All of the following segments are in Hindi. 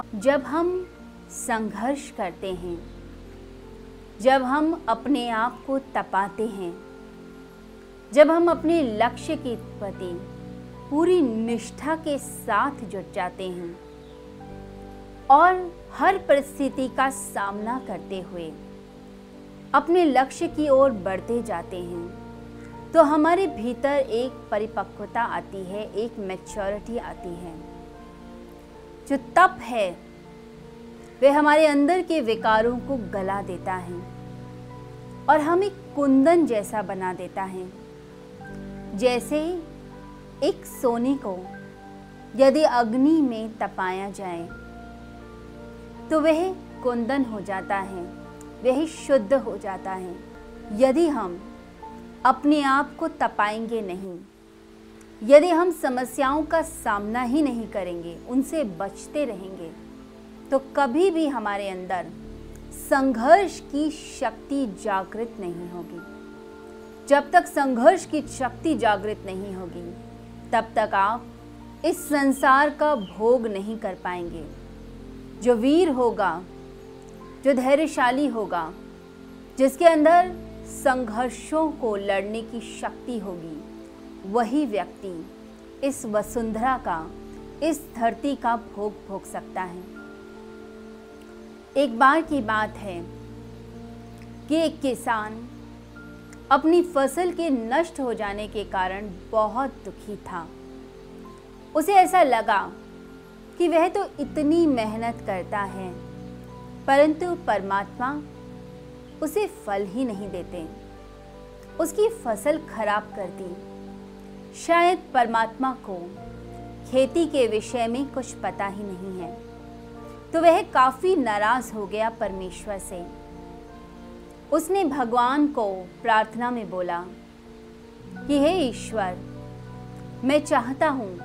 जब हम संघर्ष करते हैं, जब हम अपने आप को तपाते हैं, जब हम अपने लक्ष्य के प्रति पूरी निष्ठा के साथ जुट जाते हैं और हर परिस्थिति का सामना करते हुए अपने लक्ष्य की ओर बढ़ते जाते हैं तो हमारे भीतर एक परिपक्वता आती है, एक मैच्योरिटी आती है। जो तप है वह हमारे अंदर के विकारों को गला देता है और हमें कुंदन जैसा बना देता है। जैसे एक सोने को यदि अग्नि में तपाया जाए तो वह कुंदन हो जाता है, वह शुद्ध हो जाता है। यदि हम अपने आप को तपाएँगे नहीं यदि हम समस्याओं का सामना ही नहीं करेंगे, उनसे बचते रहेंगे तो कभी भी हमारे अंदर संघर्ष की शक्ति जागृत नहीं होगी। जब तक संघर्ष की शक्ति जागृत नहीं होगी, तब तक आप इस संसार का भोग नहीं कर पाएँगे। जो वीर होगा, जो धैर्यशाली होगा, जिसके अंदर संघर्षों को लड़ने की शक्ति होगी वही व्यक्ति इस वसुंधरा का, इस धरती का भोग भोग सकता है। एक बार की बात है कि एक किसान अपनी फ़सल के नष्ट हो जाने के कारण बहुत दुखी था। उसे ऐसा लगा कि वह तो इतनी मेहनत करता है, परंतु परमात्मा उसे फल ही नहीं देते। उसकी फ़सल खराब कर दी। शायद परमात्मा को खेती के विषय में कुछ पता ही नहीं है। तो वह काफ़ी नाराज़ हो गया परमेश्वर से। उसने भगवान को प्रार्थना में बोला, कि हे ईश्वर, मैं चाहता हूँ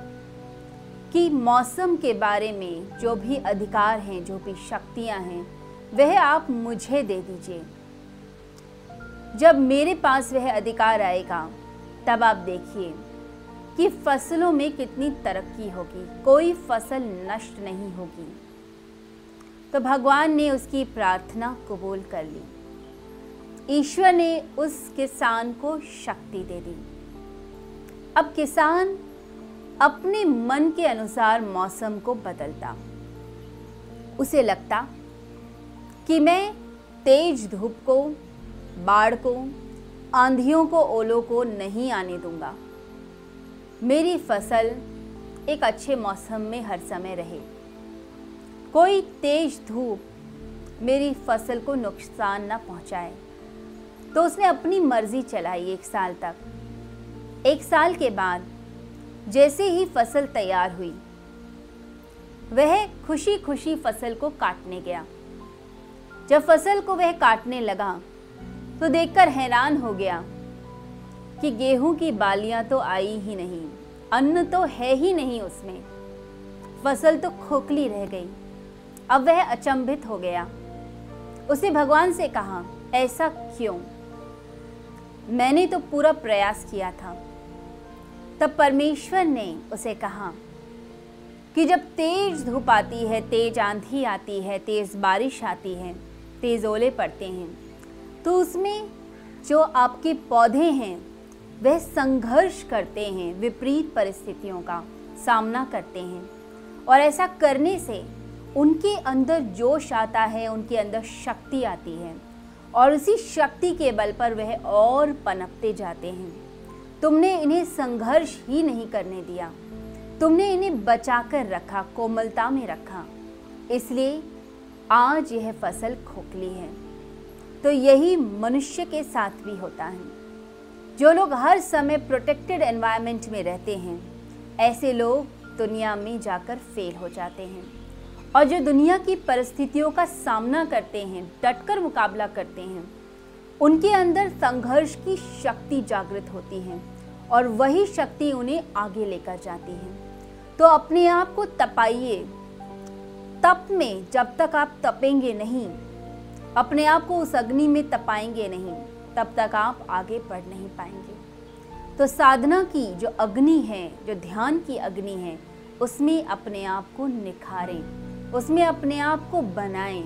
कि मौसम के बारे में जो भी अधिकार हैं, जो भी शक्तियाँ हैं, वह आप मुझे दे दीजिए। जब मेरे पास वह अधिकार आएगा, तब आप देखिए। कि फ़सलों में कितनी तरक्की होगी, कोई फ़सल नष्ट नहीं होगी। तो भगवान ने उसकी प्रार्थना कबूल कर ली। ईश्वर ने उस किसान को शक्ति दे दी। अब किसान अपने मन के अनुसार मौसम को बदलता। उसे लगता कि मैं तेज धूप को, बाढ़ को, आंधियों को, ओलों को नहीं आने दूँगा। मेरी फ़सल एक अच्छे मौसम में हर समय रहे। कोई तेज धूप मेरी फ़सल को नुकसान न पहुँचाए। तो उसने अपनी मर्ज़ी चलाई एक साल तक। एक साल के बाद जैसे ही फ़सल तैयार हुई, वह खुशी खुशी फ़सल को काटने गया। जब फ़सल को वह काटने लगा तो देखकर हैरान हो गया कि गेहूँ की बालियाँ तो आई ही नहीं, अन्न तो है ही नहीं उसमें। फ़सल तो खोखली रह गई, अब वह अचंभित हो गया। उसे भगवान से कहा, ऐसा क्यों? मैंने तो पूरा प्रयास किया था। तब परमेश्वर ने उसे कहा कि जब तेज धूप आती है, तेज आंधी आती है, तेज बारिश आती है, तेज ओले पड़ते हैं तो उसमें जो आपके पौधे हैं वह संघर्ष करते हैं, विपरीत परिस्थितियों का सामना करते हैं। और ऐसा करने से उनके अंदर जोश आता है, उनके अंदर शक्ति आती है और उसी शक्ति के बल पर वह और पनपते जाते हैं। तुमने इन्हें संघर्ष ही नहीं करने दिया। तुमने इन्हें बचाकर रखा, कोमलता में रखा। इसलिए आज यह फ़सल खोखली है। तो यही मनुष्य के साथ भी होता है। जो लोग हर समय प्रोटेक्टेड एनवायरनमेंट में रहते हैं, ऐसे लोग दुनिया में जाकर फेल हो जाते हैं। और जो दुनिया की परिस्थितियों का सामना करते हैं, डटकर मुकाबला करते हैं, उनके अंदर संघर्ष की शक्ति जागृत होती है और वही शक्ति उन्हें आगे लेकर जाती है। तो अपने आप को तपाइए। तप में जब तक आप तपेंगे नहीं, अपने आप को उस अग्नि में तपाएँगे नहीं। तब तक आप आगे बढ़ नहीं पाएँगे। तो साधना की जो अग्नि है, जो ध्यान की अग्नि है, उसमें अपने आप को निखारें, उसमें अपने आप को बनाएँ।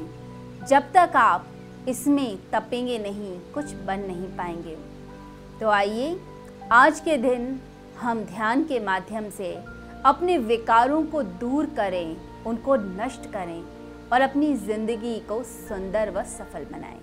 जब तक आप इसमें तपेंगे नहीं, कुछ बन नहीं पाएँगे। तो आइए, आज के दिन हम ध्यान के माध्यम से अपने विकारों को दूर करें, उनको नष्ट करें और अपनी ज़िंदगी को सुंदर व सफल बनाएँ।